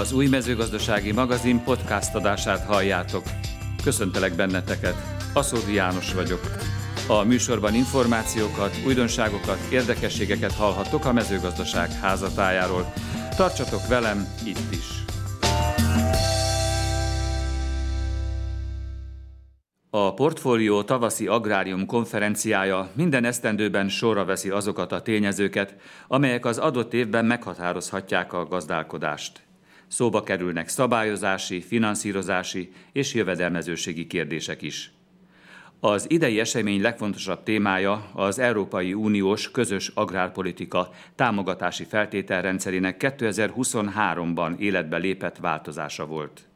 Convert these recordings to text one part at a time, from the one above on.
Az új mezőgazdasági magazin podcast adását halljátok. Köszöntelek benneteket, Aszódi János vagyok. A műsorban információkat, újdonságokat, érdekességeket hallhattok a mezőgazdaság házatájáról. Tartsatok velem itt is! A Portfólió tavaszi agrárium konferenciája minden esztendőben sorra veszi azokat a tényezőket, amelyek az adott évben meghatározhatják a gazdálkodást. Szóba kerülnek szabályozási, finanszírozási és jövedelmezőségi kérdések is. Az idei esemény legfontosabb témája az Európai Uniós közös agrárpolitika támogatási feltételrendszerének 2023-ban életbe lépett változása volt.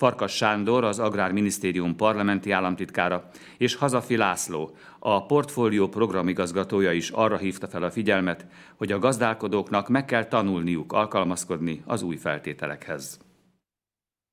Farkas Sándor, az Agrárminisztérium parlamenti államtitkára, és Hazafi László, a portfólió programigazgatója is arra hívta fel a figyelmet, hogy a gazdálkodóknak meg kell tanulniuk alkalmazkodni az új feltételekhez.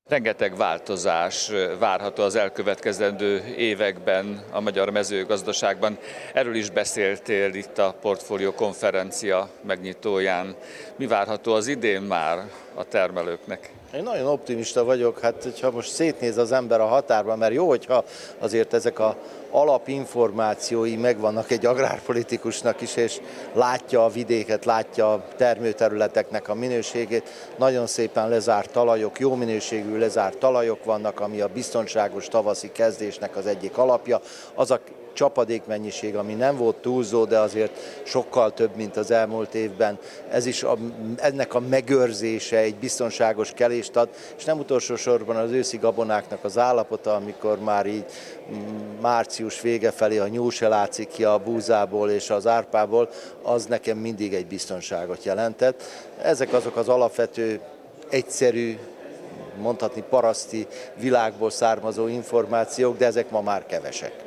Rengeteg változás várható az elkövetkezendő években a magyar mezőgazdaságban. Erről is beszéltél itt a portfólió konferencia megnyitóján. Mi várható az idén már a termelőknek? Én nagyon optimista vagyok, hát hogyha most szétnéz az ember a határban, mert jó, hogyha azért ezek a alapinformációi megvannak egy agrárpolitikusnak is, és látja a vidéket, látja a termőterületeknek a minőségét. Nagyon szépen lezárt talajok, jó minőségű lezárt talajok vannak, ami a biztonságos tavaszi kezdésnek az egyik alapja. Az a csapadékmennyiség, ami nem volt túlzó, de azért sokkal több, mint az elmúlt évben. Ez is a, ennek a megőrzése egy biztonságos kelést ad, és nem utolsó sorban az őszi gabonáknak az állapota, amikor már így mm, március vége felé a nyúl se látszik ki a búzából és az árpából, az nekem mindig egy biztonságot jelentett. Ezek azok az alapvető, egyszerű, mondhatni paraszti világból származó információk, de ezek ma már kevesek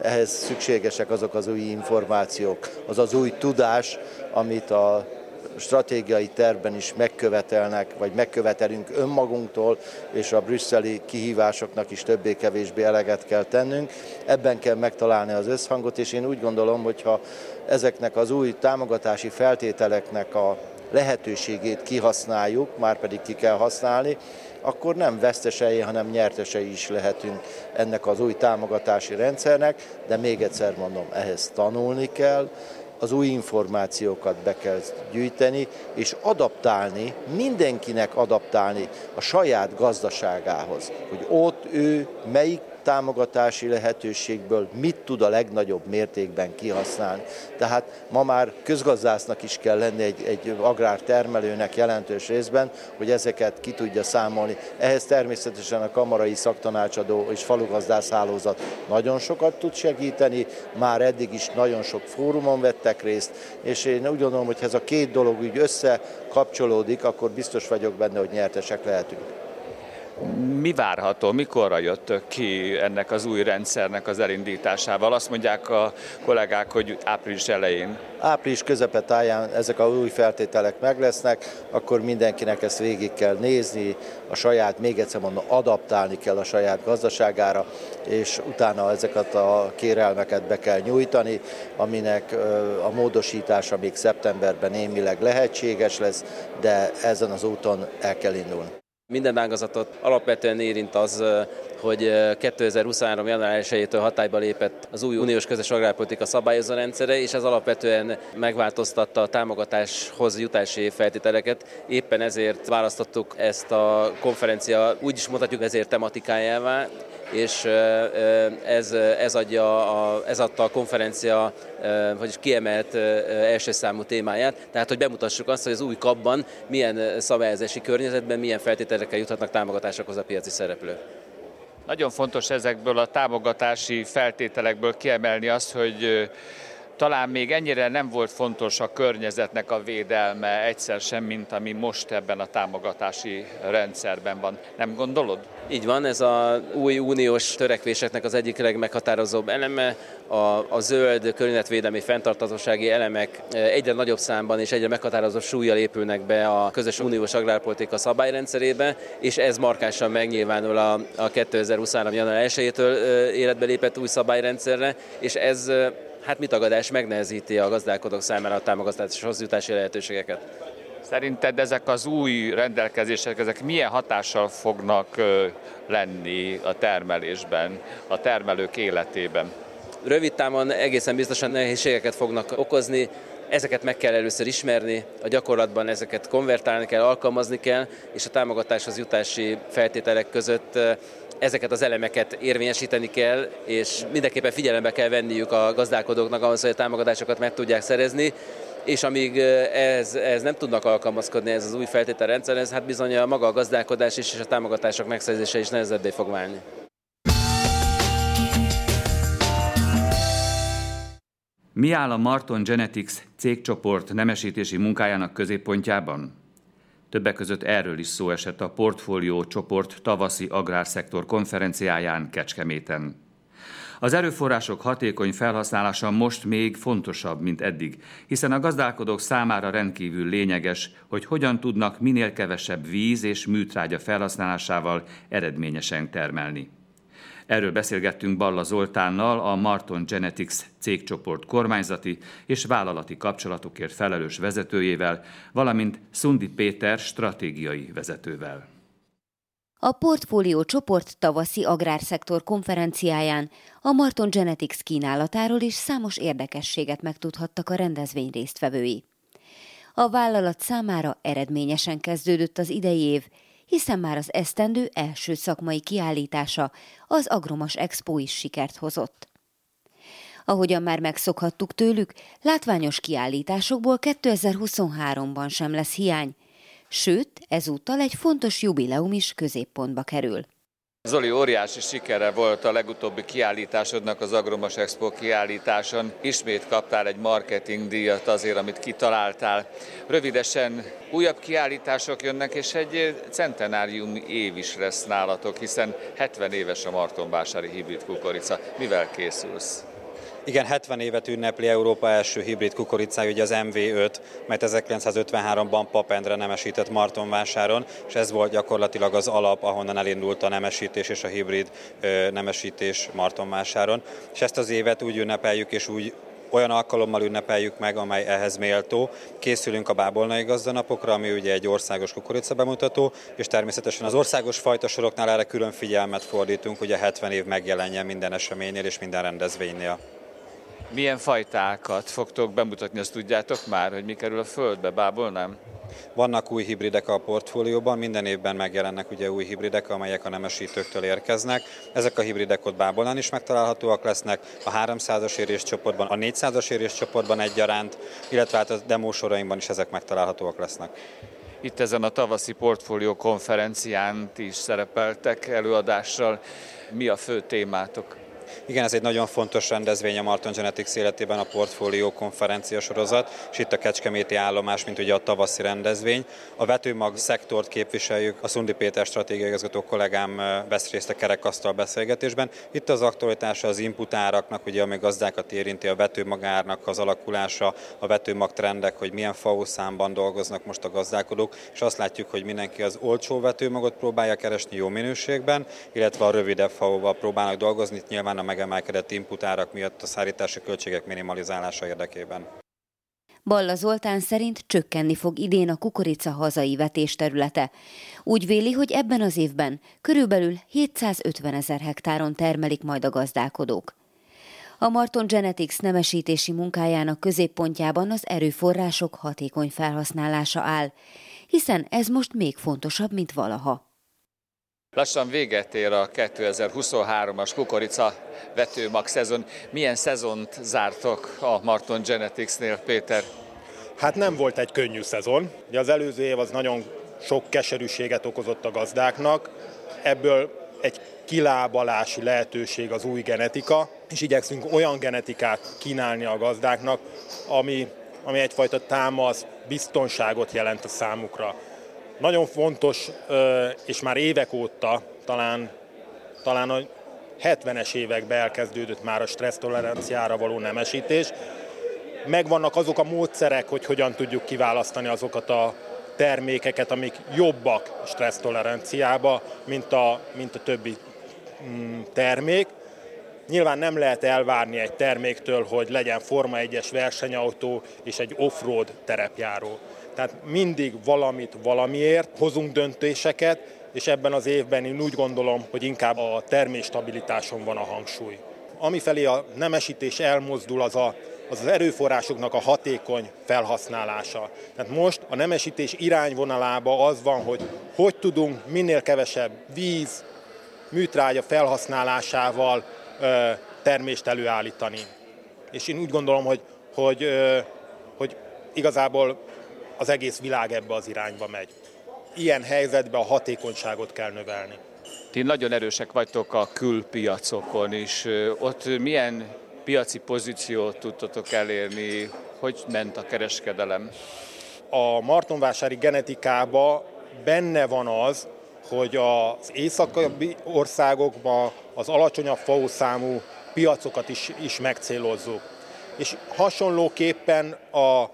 ehhez szükségesek azok az új információk, az az új tudás, amit a stratégiai tervben is megkövetelnek, vagy megkövetelünk önmagunktól, és a brüsszeli kihívásoknak is többé-kevésbé eleget kell tennünk. Ebben kell megtalálni az összhangot, és én úgy gondolom, hogyha ezeknek az új támogatási feltételeknek a lehetőségét kihasználjuk, már pedig ki kell használni, akkor nem vesztesei, hanem nyertesei is lehetünk ennek az új támogatási rendszernek, de még egyszer mondom, ehhez tanulni kell, az új információkat be kell gyűjteni, és adaptálni, mindenkinek adaptálni a saját gazdaságához, hogy ott ő melyik támogatási lehetőségből mit tud a legnagyobb mértékben kihasználni. Tehát ma már közgazdásznak is kell lenni egy, egy agrártermelőnek jelentős részben, hogy ezeket ki tudja számolni. Ehhez természetesen a kamarai szaktanácsadó és falugazdász hálózat nagyon sokat tud segíteni, már eddig is nagyon sok fórumon vettek részt, és én úgy gondolom, hogy ez a két dolog úgy összekapcsolódik, akkor biztos vagyok benne, hogy nyertesek lehetünk. Mi várható, mikorra jött ki ennek az új rendszernek az elindításával? Azt mondják a kollégák, hogy április elején. Április közepe táján ezek a új feltételek meg lesznek, akkor mindenkinek ezt végig kell nézni, a saját, még egyszer mondom, adaptálni kell a saját gazdaságára, és utána ezeket a kérelmeket be kell nyújtani, aminek a módosítása még szeptemberben némileg lehetséges lesz, de ezen az úton el kell indulni. Minden ágazatot alapvetően érint az, hogy 2023. január 1-től hatályba lépett az új uniós közös agrárpolitika szabályozó rendszere, és ez alapvetően megváltoztatta a támogatáshoz jutási feltételeket. Éppen ezért választottuk ezt a konferencia, úgy is mondhatjuk ezért tematikájává, és ez, ez, adja a, ez adta a konferencia vagyis kiemelt első számú témáját, tehát hogy bemutassuk azt, hogy az új kapban milyen szabályozási környezetben milyen feltételekkel juthatnak támogatásokhoz a piaci szereplők. Nagyon fontos ezekből a támogatási feltételekből kiemelni azt, hogy talán még ennyire nem volt fontos a környezetnek a védelme egyszer sem, mint ami most ebben a támogatási rendszerben van. Nem gondolod? Így van, ez a új uniós törekvéseknek az egyik legmeghatározóbb eleme. A, a zöld környezetvédelmi fenntartatósági elemek egyre nagyobb számban és egyre meghatározóbb súlyjal épülnek be a közös uniós agrárpolitika szabályrendszerébe, és ez markánsan megnyilvánul a, a 2023. január 1-től életbe lépett új szabályrendszerre, és ez hát mit tagadás megnehezíti a gazdálkodók számára a támogatáshoz jutási lehetőségeket. Szerinted ezek az új rendelkezések, ezek milyen hatással fognak lenni a termelésben, a termelők életében? Rövid távon egészen biztosan nehézségeket fognak okozni, Ezeket meg kell először ismerni, a gyakorlatban ezeket konvertálni kell, alkalmazni kell, és a támogatáshoz jutási feltételek között ezeket az elemeket érvényesíteni kell, és mindenképpen figyelembe kell venniük a gazdálkodóknak ahhoz, hogy a támogatásokat meg tudják szerezni és amíg ez, ez nem tudnak alkalmazkodni ez az új feltételrendszerhez, hát bizony a maga a gazdálkodás is és a támogatások megszerzése is nehezebbé fog válni. Mi áll a Marton Genetics cégcsoport nemesítési munkájának középpontjában? Többek között erről is szó esett a portfólió csoport tavaszi agrárszektor konferenciáján Kecskeméten. Az erőforrások hatékony felhasználása most még fontosabb, mint eddig, hiszen a gazdálkodók számára rendkívül lényeges, hogy hogyan tudnak minél kevesebb víz és műtrágya felhasználásával eredményesen termelni. Erről beszélgettünk Balla Zoltánnal, a Marton Genetics cégcsoport kormányzati és vállalati kapcsolatokért felelős vezetőjével, valamint Szundi Péter stratégiai vezetővel. A Portfólió csoport tavaszi agrárszektor konferenciáján a Marton Genetics kínálatáról is számos érdekességet megtudhattak a rendezvény résztvevői. A vállalat számára eredményesen kezdődött az idei év, hiszen már az esztendő első szakmai kiállítása, az Agromas Expo is sikert hozott. Ahogyan már megszokhattuk tőlük, látványos kiállításokból 2023-ban sem lesz hiány, sőt, ezúttal egy fontos jubileum is középpontba kerül. Zoli, óriási sikere volt a legutóbbi kiállításodnak, az Agromas Expo kiállításon. Ismét kaptál egy marketing díjat azért, amit kitaláltál. Rövidesen újabb kiállítások jönnek, és egy centenárium év is lesz nálatok, hiszen 70 éves a Martonvásári hibrid kukorica. Mivel készülsz? Igen, 70 évet ünnepli Európa első hibrid kukoricája, ugye az MV5, mert 1953-ban Papendre nemesített Martonvásáron, és ez volt gyakorlatilag az alap, ahonnan elindult a nemesítés és a hibrid nemesítés Martonvásáron. És ezt az évet úgy ünnepeljük, és úgy olyan alkalommal ünnepeljük meg, amely ehhez méltó. Készülünk a Bábolnai gazdanapokra, ami ugye egy országos kukorica bemutató, és természetesen az országos fajtasoroknál erre külön figyelmet fordítunk, hogy a 70 év megjelenjen minden eseménynél és minden rendezvénynél. Milyen fajtákat fogtok bemutatni, azt tudjátok már, hogy mi kerül a földbe, bából nem? Vannak új hibridek a portfólióban, minden évben megjelennek ugye új hibridek, amelyek a nemesítőktől érkeznek. Ezek a hibridek ott Bábolnán is megtalálhatóak lesznek, a 300-as érés csoportban, a 400-as érés csoportban egyaránt, illetve hát a demósorainkban is ezek megtalálhatóak lesznek. Itt ezen a tavaszi portfólió konferencián is szerepeltek előadással. Mi a fő témátok? Igen, ez egy nagyon fontos rendezvény a Martin Genetics életében a portfólió konferencia sorozat, és itt a Kecskeméti állomás, mint ugye a tavaszi rendezvény. A vetőmag szektort képviseljük, a Szundi Péter stratégiai igazgató kollégám vesz részt a kerekasztal beszélgetésben. Itt az aktualitása az input áraknak, ugye ami gazdákat érinti, a vetőmagárnak az alakulása, a vetőmag trendek, hogy milyen FAO számban dolgoznak most a gazdálkodók, és azt látjuk, hogy mindenki az olcsó vetőmagot próbálja keresni jó minőségben, illetve a rövidebb FAO-val próbálnak dolgozni, itt nyilván a megemelkedett inputárak miatt a szállítási költségek minimalizálása érdekében. Balla Zoltán szerint csökkenni fog idén a kukorica hazai vetés területe. Úgy véli, hogy ebben az évben körülbelül 750 ezer hektáron termelik majd a gazdálkodók. A Marton Genetics nemesítési munkájának középpontjában az erőforrások hatékony felhasználása áll, hiszen ez most még fontosabb, mint valaha. Lassan véget ér a 2023-as kukorica vetőmag szezon. Milyen szezont zártok a Marton Genetics-nél, Péter? Hát nem volt egy könnyű szezon. Ugye az előző év az nagyon sok keserűséget okozott a gazdáknak. Ebből egy kilábalási lehetőség az új genetika, és igyekszünk olyan genetikát kínálni a gazdáknak, ami, ami egyfajta támasz, biztonságot jelent a számukra. Nagyon fontos, és már évek óta, talán, talán a 70-es években elkezdődött már a stressztoleranciára való nemesítés. Megvannak azok a módszerek, hogy hogyan tudjuk kiválasztani azokat a termékeket, amik jobbak stressztoleranciába, mint a, mint a többi mm, termék. Nyilván nem lehet elvárni egy terméktől, hogy legyen Forma 1-es versenyautó és egy offroad terepjáró. Tehát mindig valamit valamiért hozunk döntéseket, és ebben az évben én úgy gondolom, hogy inkább a termésstabilitáson van a hangsúly. Amifelé a nemesítés elmozdul, az a az az erőforrásoknak a hatékony felhasználása. Tehát most a nemesítés irányvonalába az van, hogy hogy tudunk minél kevesebb víz, műtrágya felhasználásával termést előállítani. És én úgy gondolom, hogy, hogy, hogy igazából az egész világ ebbe az irányba megy. Ilyen helyzetben a hatékonyságot kell növelni. Ti nagyon erősek vagytok a külpiacokon is. Ott milyen piaci pozíciót tudtatok elérni? Hogy ment a kereskedelem? A martonvásári genetikába benne van az, hogy az északi országokban az alacsonyabb faószámú piacokat is, is megcélozzuk. És hasonlóképpen a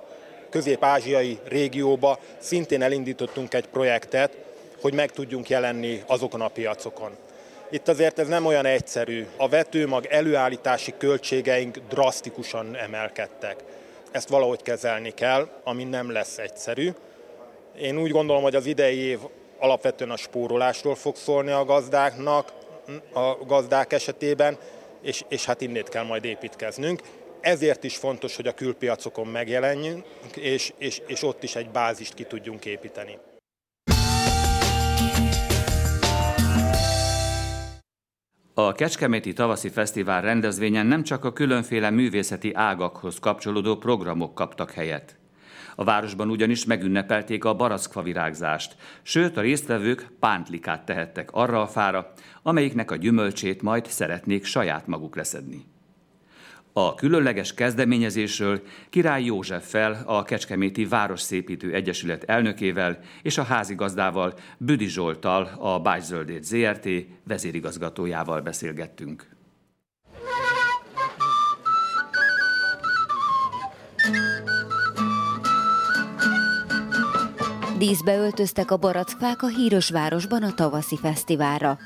közép-ázsiai régióba szintén elindítottunk egy projektet, hogy meg tudjunk jelenni azokon a piacokon. Itt azért ez nem olyan egyszerű. A vetőmag előállítási költségeink drasztikusan emelkedtek. Ezt valahogy kezelni kell, ami nem lesz egyszerű. Én úgy gondolom, hogy az idei év alapvetően a spórolásról fog szólni a gazdáknak, a gazdák esetében, és, és hát innét kell majd építkeznünk. Ezért is fontos, hogy a külpiacokon megjelenjünk, és, és, és ott is egy bázist ki tudjunk építeni. A Kecskeméti Tavaszi Fesztivál rendezvényen nem csak a különféle művészeti ágakhoz kapcsolódó programok kaptak helyet. A városban ugyanis megünnepelték a barackfa virágzást, sőt a résztvevők pántlikát tehettek arra a fára, amelyiknek a gyümölcsét majd szeretnék saját maguk leszedni. A különleges kezdeményezésről Király Józseffel, a Kecskeméti Városszépítő Egyesület elnökével és a házigazdával Büdi Zsoltal, a Bájzöldét ZRT vezérigazgatójával beszélgettünk. Díszbe öltöztek a barackfák a híres városban a tavaszi fesztiválra.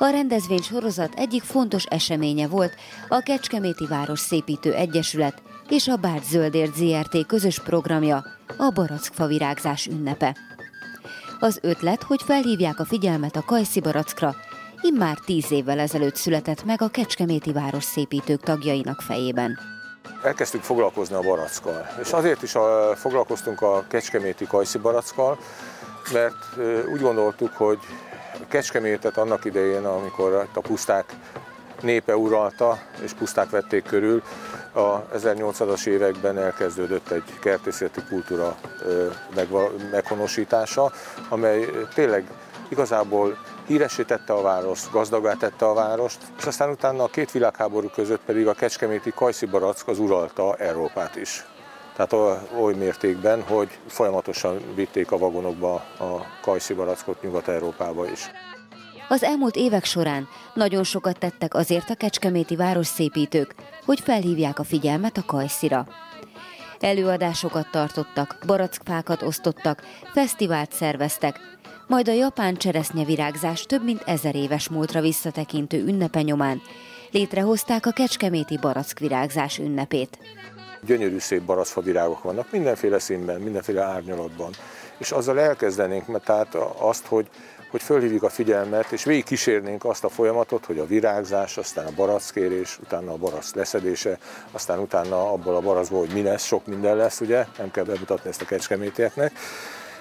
A rendezvény sorozat egyik fontos eseménye volt a Kecskeméti Város Szépítő Egyesület és a Bárt Zöldért ZRT közös programja, a barackfa virágzás ünnepe. Az ötlet, hogy felhívják a figyelmet a kajszi barackra, immár tíz évvel ezelőtt született meg a Kecskeméti Város Szépítők tagjainak fejében. Elkezdtük foglalkozni a barackkal, és azért is a, foglalkoztunk a Kecskeméti kajszi barackkal, mert úgy gondoltuk, hogy Kecskemétet annak idején, amikor a puszták népe uralta, és puszták vették körül, a 1800-as években elkezdődött egy kertészeti kultúra meghonosítása, amely tényleg igazából híresítette a várost, gazdagá tette a várost, és aztán utána a két világháború között pedig a kecskeméti kajszi barack az uralta Európát is. Tehát oly mértékben, hogy folyamatosan vitték a vagonokba a kajszi barackot Nyugat-Európába is. Az elmúlt évek során nagyon sokat tettek azért a kecskeméti város szépítők, hogy felhívják a figyelmet a kajszira. Előadásokat tartottak, barackfákat osztottak, fesztivált szerveztek, majd a japán cseresznyevirágzás több mint ezer éves múltra visszatekintő ünnepe nyomán létrehozták a kecskeméti barackvirágzás ünnepét. Gyönyörű szép baraszfa virágok vannak, mindenféle színben, mindenféle árnyalatban. És azzal elkezdenénk, mert tehát azt, hogy hogy fölhívjuk a figyelmet, és végig kísérnénk azt a folyamatot, hogy a virágzás, aztán a barackérés, utána a barack leszedése, aztán utána abból a barackból, hogy mi lesz, sok minden lesz, ugye, nem kell bemutatni ezt a kecskemétieknek,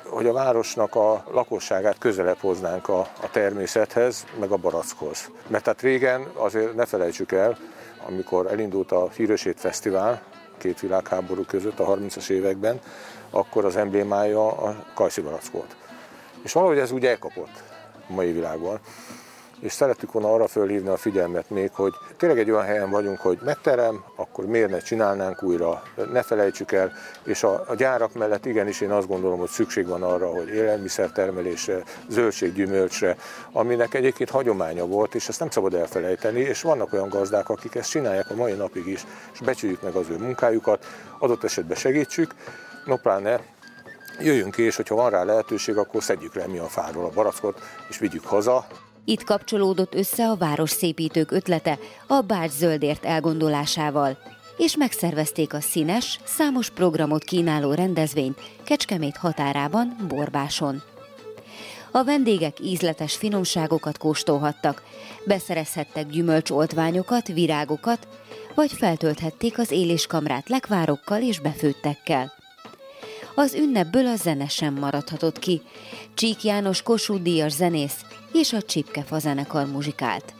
hogy a városnak a lakosságát közelebb hoznánk a, a természethez, meg a barackhoz. Mert tehát régen, azért ne felejtsük el, amikor elindult a Hírösét Fesztivál, két világháború között a 30-as években, akkor az emblémája a kajszi barack volt. És valahogy ez úgy elkapott a mai világban. És szerettük volna arra fölhívni a figyelmet még, hogy tényleg egy olyan helyen vagyunk, hogy megterem, akkor miért ne csinálnánk újra, ne felejtsük el, és a, a gyárak mellett igenis én azt gondolom, hogy szükség van arra, hogy élelmiszertermelésre, zöldséggyümölcsre, aminek egyébként hagyománya volt, és ezt nem szabad elfelejteni, és vannak olyan gazdák, akik ezt csinálják a mai napig is, és becsüljük meg az ő munkájukat, adott esetben segítsük, no pláne jöjjünk ki, és hogyha van rá lehetőség, akkor szedjük le mi a fáról a barackot, és vigyük haza. Itt kapcsolódott össze a város szépítők ötlete a Bács Zöldért elgondolásával. és megszervezték a színes, számos programot kínáló rendezvényt Kecskemét határában, Borbáson. A vendégek ízletes finomságokat kóstolhattak, beszerezhettek gyümölcsoltványokat, virágokat, vagy feltölthették az éléskamrát lekvárokkal és befőttekkel. Az ünnepből a zene sem maradhatott ki. Csík János Kossuth Díjas zenész és a Csipkefa zenekar muzsikált.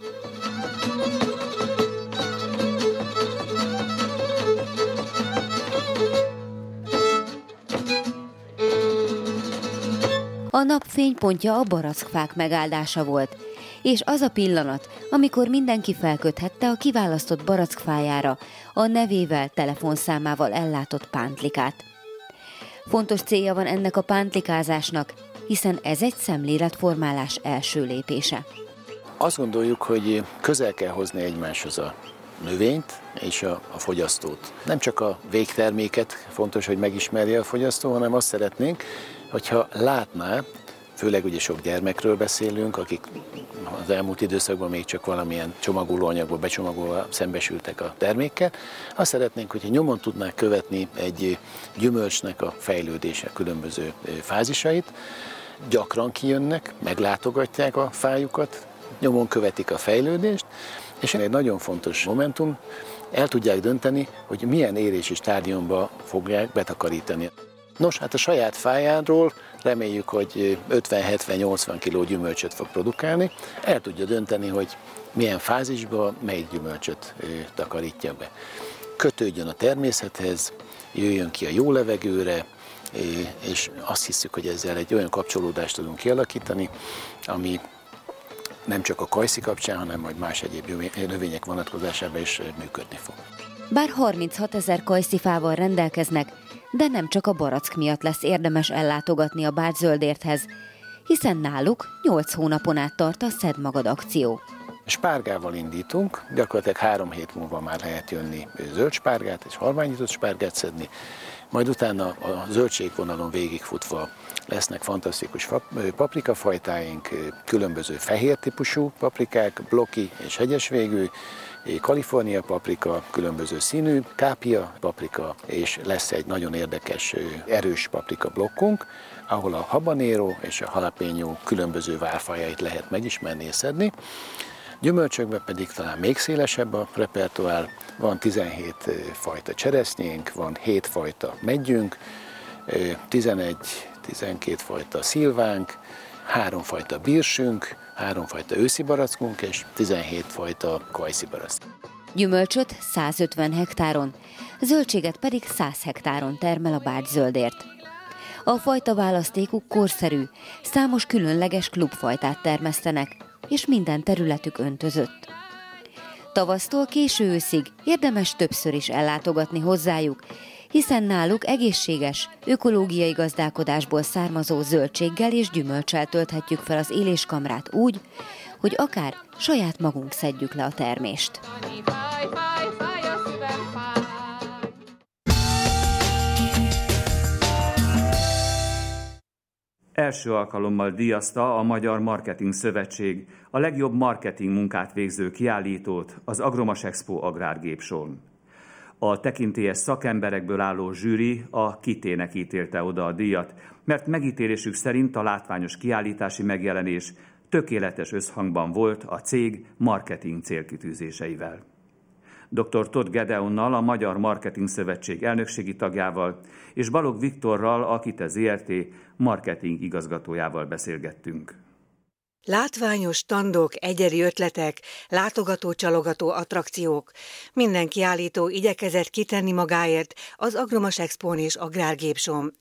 A nap fénypontja a barackfák megáldása volt, és az a pillanat, amikor mindenki felköthette a kiválasztott barackfájára a nevével, telefonszámával ellátott pántlikát. Fontos célja van ennek a pántlikázásnak, hiszen ez egy szemléletformálás első lépése. Azt gondoljuk, hogy közel kell hozni egymáshoz a növényt és a, a fogyasztót. Nem csak a végterméket fontos, hogy megismerje a fogyasztó, hanem azt szeretnénk, hogyha látná, főleg ugye sok gyermekről beszélünk, akik az elmúlt időszakban még csak valamilyen csomagolóanyagból becsomagolva szembesültek a termékkel. Azt szeretnénk, hogyha nyomon tudnák követni egy gyümölcsnek a fejlődése különböző fázisait, gyakran kijönnek, meglátogatják a fájukat, nyomon követik a fejlődést, és egy nagyon fontos momentum, el tudják dönteni, hogy milyen érési stádiumba fogják betakarítani. Nos, hát a saját fájáról reméljük, hogy 50-70-80 kg gyümölcsöt fog produkálni. El tudja dönteni, hogy milyen fázisba melyik gyümölcsöt takarítja be. Kötődjön a természethez, jöjjön ki a jó levegőre, és azt hiszük, hogy ezzel egy olyan kapcsolódást tudunk kialakítani, ami nem csak a kajszi kapcsán, hanem majd más egyéb növények vonatkozásában is működni fog. Bár 36 ezer kajszifával rendelkeznek, de nem csak a barack miatt lesz érdemes ellátogatni a Bács Zöldérthez, hiszen náluk 8 hónapon át tart a Szed Magad akció. Spárgával indítunk, gyakorlatilag három hét múlva már lehet jönni zöld spárgát és halványított spárgát szedni, majd utána a zöldségvonalon végigfutva lesznek fantasztikus paprikafajtáink, különböző fehér típusú paprikák, bloki és hegyes végű, Kalifornia paprika, különböző színű, kápia paprika, és lesz egy nagyon érdekes, erős paprika blokkunk, ahol a habanero és a jalapeno különböző várfajait lehet megismerni és szedni. Gyümölcsökben pedig talán még szélesebb a repertoár, van 17 fajta cseresznyénk, van 7 fajta meggyünk, 11-12 fajta szilvánk, három fajta bírsünk, három fajta őszi barackunk és 17 fajta kajszi barack. Gyümölcsöt 150 hektáron, zöldséget pedig 100 hektáron termel a Bács zöldért. A fajta választékuk korszerű, számos különleges klubfajtát termesztenek, és minden területük öntözött. Tavasztól késő őszig érdemes többször is ellátogatni hozzájuk, hiszen náluk egészséges, ökológiai gazdálkodásból származó zöldséggel és gyümölcsel tölthetjük fel az éléskamrát úgy, hogy akár saját magunk szedjük le a termést. Első alkalommal díjazta a Magyar Marketing Szövetség a legjobb marketing munkát végző kiállítót az Agromas Expo agrárgépson. A tekintélyes szakemberekből álló zsűri a kitének ítélte oda a díjat, mert megítélésük szerint a látványos kiállítási megjelenés tökéletes összhangban volt a cég marketing célkitűzéseivel. Dr. Todd Gedeonnal, a Magyar Marketing Szövetség elnökségi tagjával, és Balog Viktorral, a Kite ZRT marketing igazgatójával beszélgettünk. Látványos standok, egyedi ötletek, látogató-csalogató attrakciók. Minden kiállító igyekezett kitenni magáért az Agromas Expón és Agrárgépsom.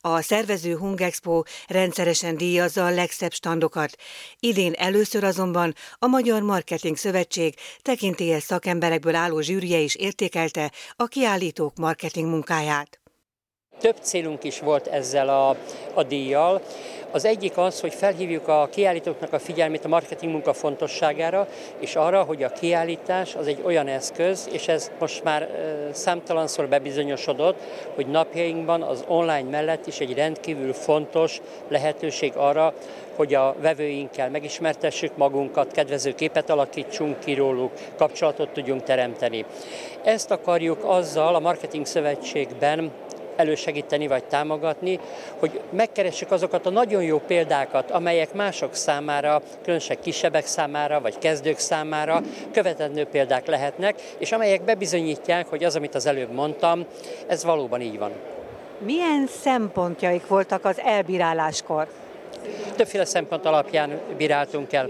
A szervező Hung Expo rendszeresen díjazza a legszebb standokat. Idén először azonban a Magyar Marketing Szövetség tekintélyes szakemberekből álló zsűrije is értékelte a kiállítók marketing munkáját. Több célunk is volt ezzel a, a díjjal. Az egyik az, hogy felhívjuk a kiállítóknak a figyelmét a marketing munka fontosságára, és arra, hogy a kiállítás az egy olyan eszköz, és ez most már számtalanszor bebizonyosodott, hogy napjainkban az online mellett is egy rendkívül fontos lehetőség arra, hogy a vevőinkkel megismertessük magunkat, kedvező képet alakítsunk ki róluk, kapcsolatot tudjunk teremteni. Ezt akarjuk azzal a Marketing Szövetségben elősegíteni vagy támogatni, hogy megkeressük azokat a nagyon jó példákat, amelyek mások számára, különösen kisebbek számára, vagy kezdők számára követendő példák lehetnek, és amelyek bebizonyítják, hogy az, amit az előbb mondtam, ez valóban így van. Milyen szempontjaik voltak az elbíráláskor? Többféle szempont alapján bíráltunk el.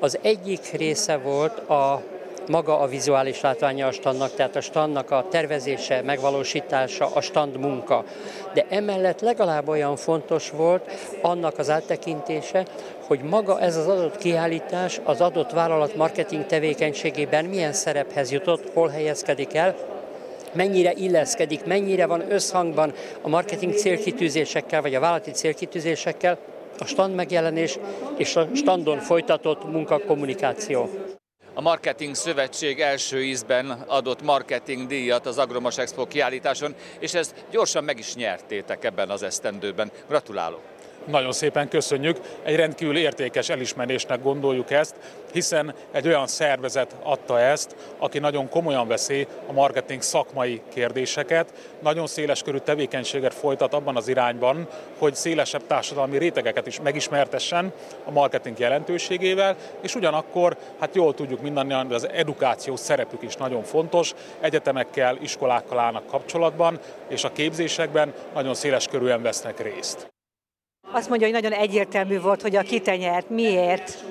Az egyik része volt a maga a vizuális látványa a standnak, tehát a standnak a tervezése, megvalósítása, a stand munka. De emellett legalább olyan fontos volt annak az áttekintése, hogy maga ez az adott kiállítás az adott vállalat marketing tevékenységében milyen szerephez jutott, hol helyezkedik el, mennyire illeszkedik, mennyire van összhangban a marketing célkitűzésekkel, vagy a vállalati célkitűzésekkel, a stand megjelenés és a standon folytatott munkakommunikáció. A Marketing Szövetség első ízben adott marketing díjat az Agromos Expo kiállításon, és ezt gyorsan meg is nyertétek ebben az esztendőben. Gratulálok! Nagyon szépen köszönjük, egy rendkívül értékes elismerésnek gondoljuk ezt, hiszen egy olyan szervezet adta ezt, aki nagyon komolyan veszi a marketing szakmai kérdéseket, nagyon széleskörű tevékenységet folytat abban az irányban, hogy szélesebb társadalmi rétegeket is megismertessen a marketing jelentőségével, és ugyanakkor, hát jól tudjuk mindannyian, hogy az edukáció szerepük is nagyon fontos, egyetemekkel, iskolákkal állnak kapcsolatban, és a képzésekben nagyon széleskörűen vesznek részt. Azt mondja, hogy nagyon egyértelmű volt, hogy a kitenyert. Miért?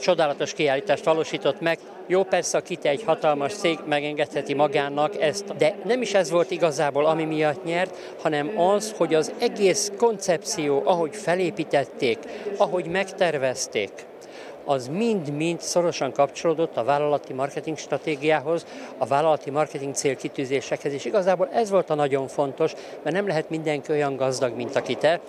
Csodálatos kiállítást valósított meg. Jó, persze a Kite egy hatalmas cég megengedheti magának ezt, de nem is ez volt igazából, ami miatt nyert, hanem az, hogy az egész koncepció, ahogy felépítették, ahogy megtervezték, az mind-mind szorosan kapcsolódott a vállalati marketing stratégiához, a vállalati marketing célkitűzésekhez, és igazából ez volt a nagyon fontos, mert nem lehet mindenki olyan gazdag, mint aki te,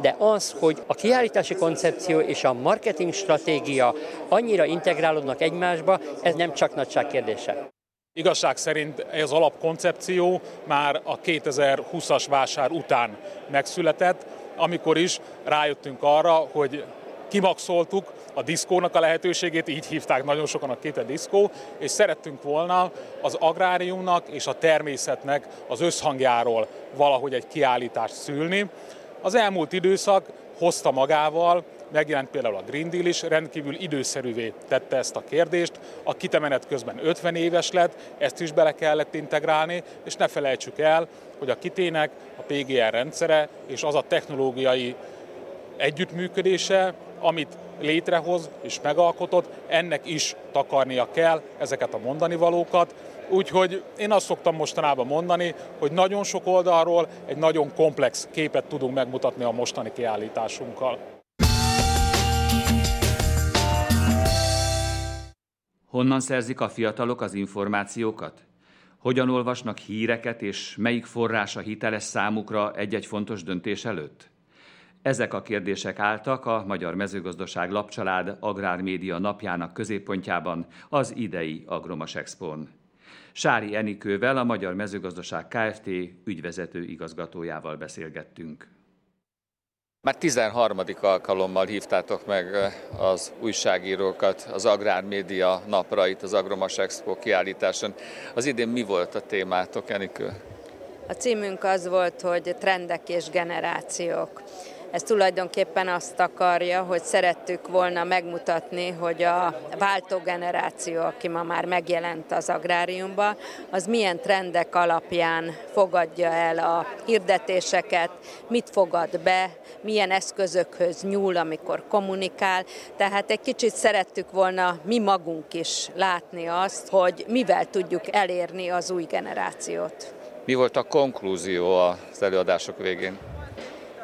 de az, hogy a kiállítási koncepció és a marketing stratégia annyira integrálódnak egymásba, ez nem csak nagyság kérdése. Igazság szerint ez alapkoncepció már a 2020-as vásár után megszületett, amikor is rájöttünk arra, hogy kimaxoltuk a diszkónak a lehetőségét, így hívták nagyon sokan a kéte diszkó, és szerettünk volna az agráriumnak és a természetnek az összhangjáról valahogy egy kiállítást szülni. Az elmúlt időszak hozta magával, megjelent például a Green Deal is, rendkívül időszerűvé tette ezt a kérdést. A kitemenet közben 50 éves lett, ezt is bele kellett integrálni, és ne felejtsük el, hogy a kitének a PGR rendszere és az a technológiai együttműködése, amit létrehoz és megalkotott, ennek is takarnia kell ezeket a mondani valókat. Úgyhogy én azt szoktam mostanában mondani, hogy nagyon sok oldalról egy nagyon komplex képet tudunk megmutatni a mostani kiállításunkkal. Honnan szerzik a fiatalok az információkat? Hogyan olvasnak híreket, és melyik forrása hiteles számukra egy-egy fontos döntés előtt? Ezek a kérdések álltak a Magyar Mezőgazdaság Lapcsalád Agrármédia napjának középpontjában az idei Agromas Expon. Sári Enikővel, a Magyar Mezőgazdaság Kft. ügyvezető igazgatójával beszélgettünk. Már 13. alkalommal hívtátok meg az újságírókat az Agrármédia napra itt az Agromas Expo kiállításon. Az idén mi volt a témátok, Enikő? A címünk az volt, hogy trendek és generációk. Ez tulajdonképpen azt akarja, hogy szerettük volna megmutatni, hogy a váltó generáció, aki ma már megjelent az agráriumba, az milyen trendek alapján fogadja el a hirdetéseket, mit fogad be, milyen eszközökhöz nyúl, amikor kommunikál. Tehát egy kicsit szerettük volna mi magunk is látni azt, hogy mivel tudjuk elérni az új generációt. Mi volt a konklúzió az előadások végén?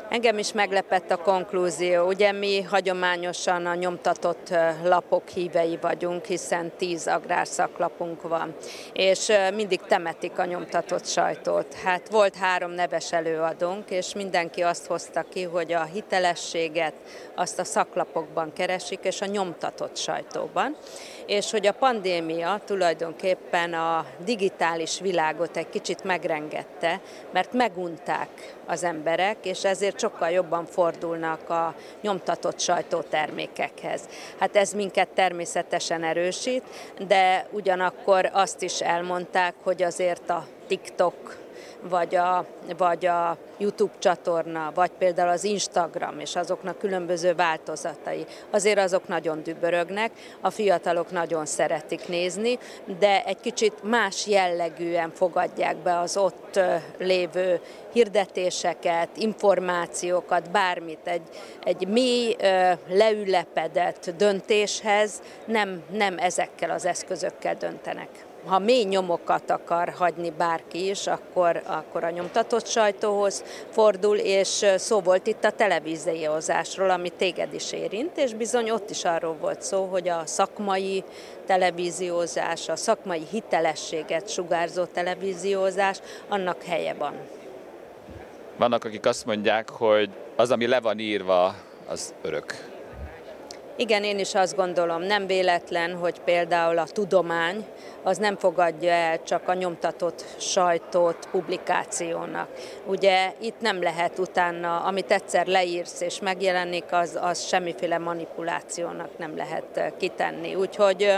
Engem is meglepett a konklúzió. Ugye mi hagyományosan a nyomtatott lapok hívei vagyunk, hiszen tíz agrárszaklapunk van, és mindig temetik a nyomtatott sajtót. Hát volt három neves előadónk, és mindenki azt hozta ki, hogy a hitelességet azt a szaklapokban keresik, és a nyomtatott sajtóban és hogy a pandémia tulajdonképpen a digitális világot egy kicsit megrengette, mert megunták az emberek, és ezért sokkal jobban fordulnak a nyomtatott sajtótermékekhez. Hát ez minket természetesen erősít, de ugyanakkor azt is elmondták, hogy azért a TikTok vagy a, vagy a YouTube csatorna, vagy például az Instagram és azoknak különböző változatai. Azért azok nagyon dübörögnek, a fiatalok nagyon szeretik nézni, de egy kicsit más jellegűen fogadják be az ott lévő hirdetéseket, információkat, bármit. Egy, egy mély, leülepedett döntéshez nem, nem ezekkel az eszközökkel döntenek ha mély nyomokat akar hagyni bárki is, akkor, akkor a nyomtatott sajtóhoz fordul, és szó volt itt a televíziózásról, ami téged is érint, és bizony ott is arról volt szó, hogy a szakmai televíziózás, a szakmai hitelességet sugárzó televíziózás, annak helye van. Vannak, akik azt mondják, hogy az, ami le van írva, az örök. Igen, én is azt gondolom, nem véletlen, hogy például a tudomány az nem fogadja el csak a nyomtatott sajtót publikációnak. Ugye itt nem lehet utána, amit egyszer leírsz és megjelenik, az, az semmiféle manipulációnak nem lehet kitenni. Úgyhogy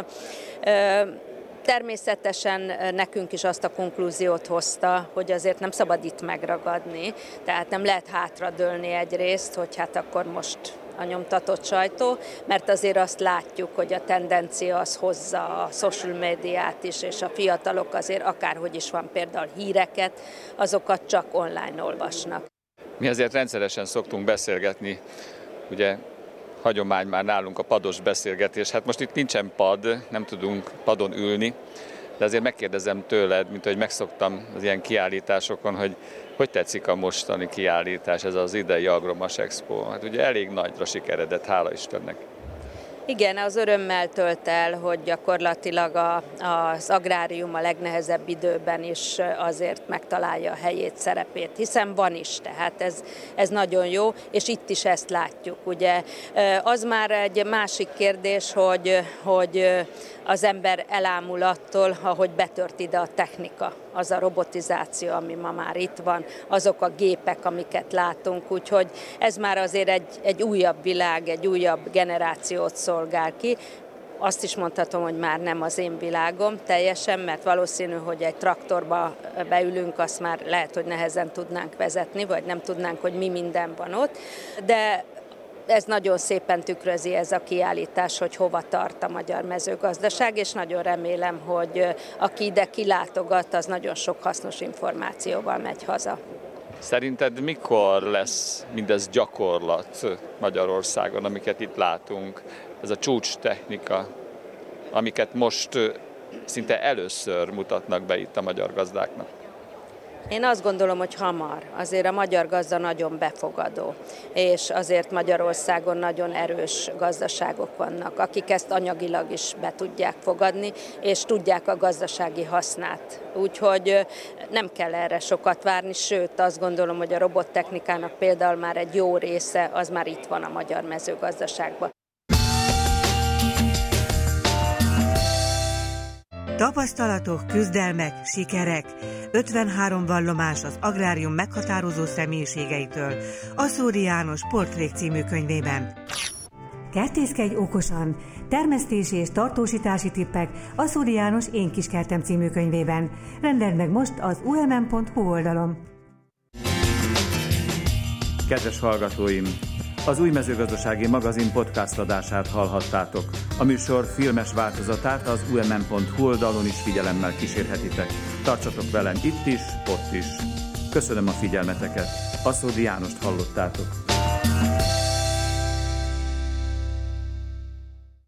Természetesen nekünk is azt a konklúziót hozta, hogy azért nem szabad itt megragadni, tehát nem lehet hátradőlni egyrészt, hogy hát akkor most a nyomtatott sajtó, mert azért azt látjuk, hogy a tendencia az hozza a social médiát is, és a fiatalok azért akárhogy is van például híreket, azokat csak online olvasnak. Mi azért rendszeresen szoktunk beszélgetni, ugye hagyomány már nálunk a pados beszélgetés. Hát most itt nincsen pad, nem tudunk padon ülni, de azért megkérdezem tőled, mint hogy megszoktam az ilyen kiállításokon, hogy hogy tetszik a mostani kiállítás, ez az idei Agromas Expo? Hát ugye elég nagyra sikeredett, hála Istennek. Igen, az örömmel tölt el, hogy gyakorlatilag a, az agrárium a legnehezebb időben is azért megtalálja a helyét, szerepét, hiszen van is, tehát ez, ez nagyon jó, és itt is ezt látjuk. Ugye az már egy másik kérdés, hogy, hogy az ember elámul attól, ahogy betört ide a technika, az a robotizáció, ami ma már itt van, azok a gépek, amiket látunk, úgyhogy ez már azért egy, egy újabb világ, egy újabb generációt szolgál ki, azt is mondhatom, hogy már nem az én világom teljesen, mert valószínű, hogy egy traktorba beülünk, azt már lehet, hogy nehezen tudnánk vezetni, vagy nem tudnánk, hogy mi minden van ott, de ez nagyon szépen tükrözi ez a kiállítás, hogy hova tart a magyar mezőgazdaság, és nagyon remélem, hogy aki ide kilátogat, az nagyon sok hasznos információval megy haza. Szerinted mikor lesz mindez gyakorlat Magyarországon, amiket itt látunk? Ez a csúcs technika, amiket most szinte először mutatnak be itt a magyar gazdáknak. Én azt gondolom, hogy hamar. Azért a magyar gazda nagyon befogadó, és azért Magyarországon nagyon erős gazdaságok vannak, akik ezt anyagilag is be tudják fogadni, és tudják a gazdasági hasznát. Úgyhogy nem kell erre sokat várni, sőt azt gondolom, hogy a robottechnikának például már egy jó része az már itt van a magyar mezőgazdaságban. Tapasztalatok, küzdelmek, sikerek. 53 vallomás az agrárium meghatározó személyiségeitől. A Szóri János Portrék című könyvében. Kertészkedj okosan! Termesztési és tartósítási tippek a Szóri János Én kis kertem című könyvében. Rendeld meg most az umm.hu oldalon. Kedves hallgatóim! Az új mezőgazdasági magazin podcast adását hallhattátok. A műsor filmes változatát az umm.hu oldalon is figyelemmel kísérhetitek. Tartsatok velem itt is, ott is. Köszönöm a figyelmeteket. Aszódi Jánost hallottátok.